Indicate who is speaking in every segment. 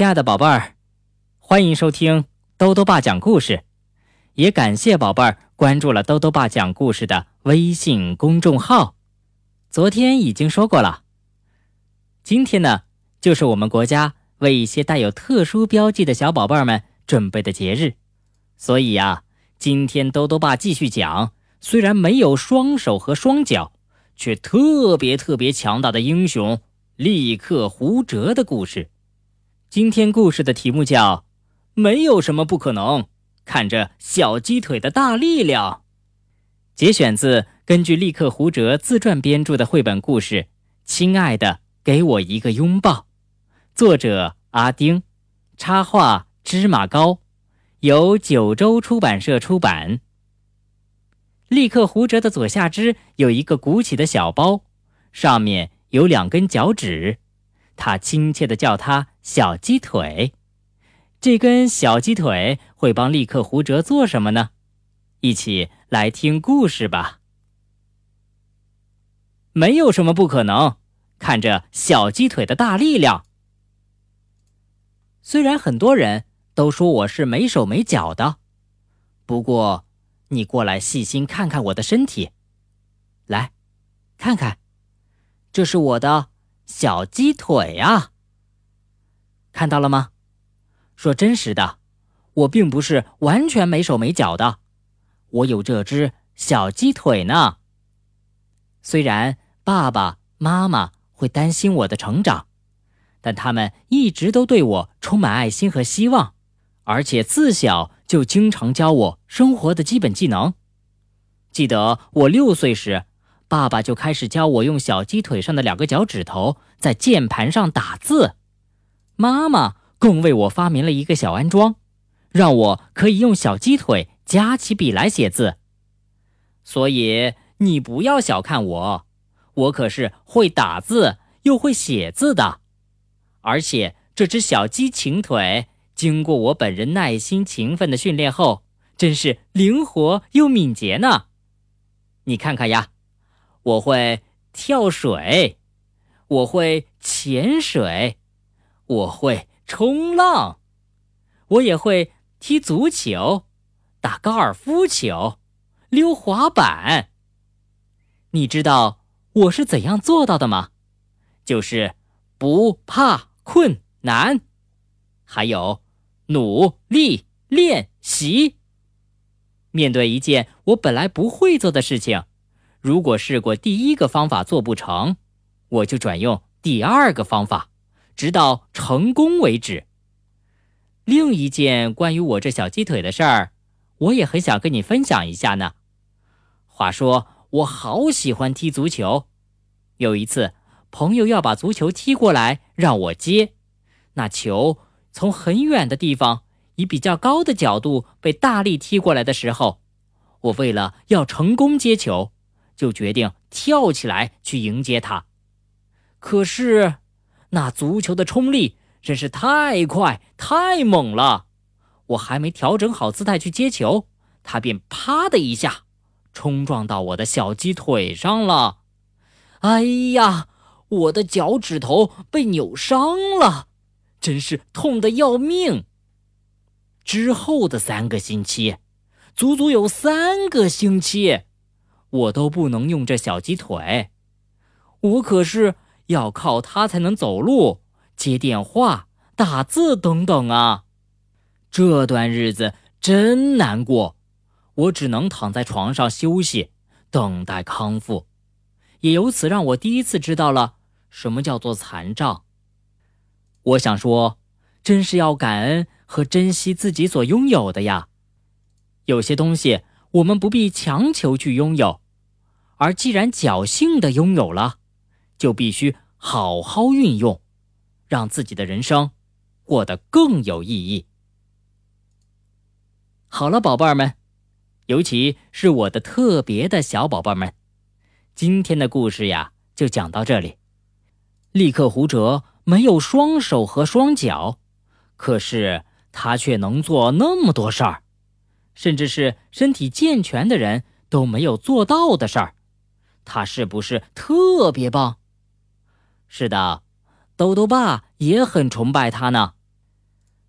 Speaker 1: 亲爱的宝贝儿，欢迎收听兜兜爸讲故事，也感谢宝贝儿关注了兜兜爸讲故事的微信公众号。昨天已经说过了，今天呢，就是我们国家为一些带有特殊标记的小宝贝儿们准备的节日，所以呀，今天兜兜爸继续讲，虽然没有双手和双脚，却特别特别强大的英雄立克胡哲的故事。今天故事的题目叫“没有什么不可能”，看着小鸡腿的大力量。节选自根据利克胡哲自传编著的绘本故事《亲爱的，给我一个拥抱》，作者阿丁，插画芝麻糕，由九州出版社出版。利克胡哲的左下肢有一个鼓起的小包，上面有两根脚趾。他亲切地叫它“小鸡腿”。这根小鸡腿会帮立克胡哲做什么呢？一起来听故事吧。没有什么不可能，看着小鸡腿的大力量。虽然很多人都说我是没手没脚的，不过你过来细心看看我的身体，来，看看，这是我的。小鸡腿啊，看到了吗？说真实的，我并不是完全没手没脚的，我有这只小鸡腿呢。虽然爸爸妈妈会担心我的成长，但他们一直都对我充满爱心和希望，而且自小就经常教我生活的基本技能。记得我六岁时。爸爸就开始教我用小鸡腿上的两个脚趾头在键盘上打字，妈妈更为我发明了一个小安装，让我可以用小鸡腿夹起笔来写字。所以你不要小看我，我可是会打字又会写字的，而且这只小鸡禽腿经过我本人耐心勤奋的训练后，真是灵活又敏捷呢。你看看呀。我会跳水，我会潜水，我会冲浪，我也会踢足球、打高尔夫球、溜滑板。你知道我是怎样做到的吗？就是不怕困难，还有努力练习。面对一件我本来不会做的事情。如果试过第一个方法做不成，我就转用第二个方法，直到成功为止。另一件关于我这小鸡腿的事儿，我也很想跟你分享一下呢。话说，我好喜欢踢足球。有一次，朋友要把足球踢过来让我接，那球从很远的地方以比较高的角度被大力踢过来的时候，我为了要成功接球。就决定跳起来去迎接他，可是那足球的冲力真是太快太猛了，我还没调整好姿态去接球，它便啪的一下冲撞到我的小鸡腿上了。哎呀，我的脚趾头被扭伤了，真是痛得要命。之后的三个星期，足足有三个星期。我都不能用这小鸡腿，我可是要靠它才能走路、接电话、打字等等啊！这段日子真难过，我只能躺在床上休息，等待康复。也由此让我第一次知道了什么叫做残障。我想说，真是要感恩和珍惜自己所拥有的呀。有些东西我们不必强求去拥有。而既然侥幸的拥有了，就必须好好运用，让自己的人生过得更有意义。好了，宝贝儿们，尤其是我的特别的小宝贝们，今天的故事呀就讲到这里。立克胡哲没有双手和双脚，可是他却能做那么多事儿，甚至是身体健全的人都没有做到的事儿。他是不是特别棒？是的，豆豆爸也很崇拜他呢。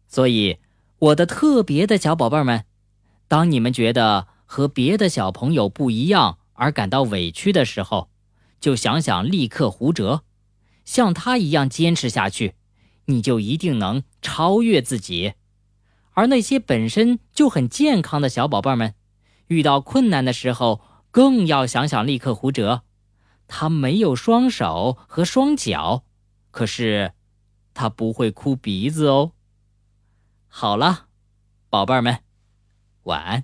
Speaker 1: 所以，我的特别的小宝贝们，当你们觉得和别的小朋友不一样而感到委屈的时候，就想想立刻胡哲，像他一样坚持下去，你就一定能超越自己。而那些本身就很健康的小宝贝们，遇到困难的时候，更要想想立刻胡哲。他没有双手和双脚，可是他不会哭鼻子哦。好了，宝贝儿们，晚安。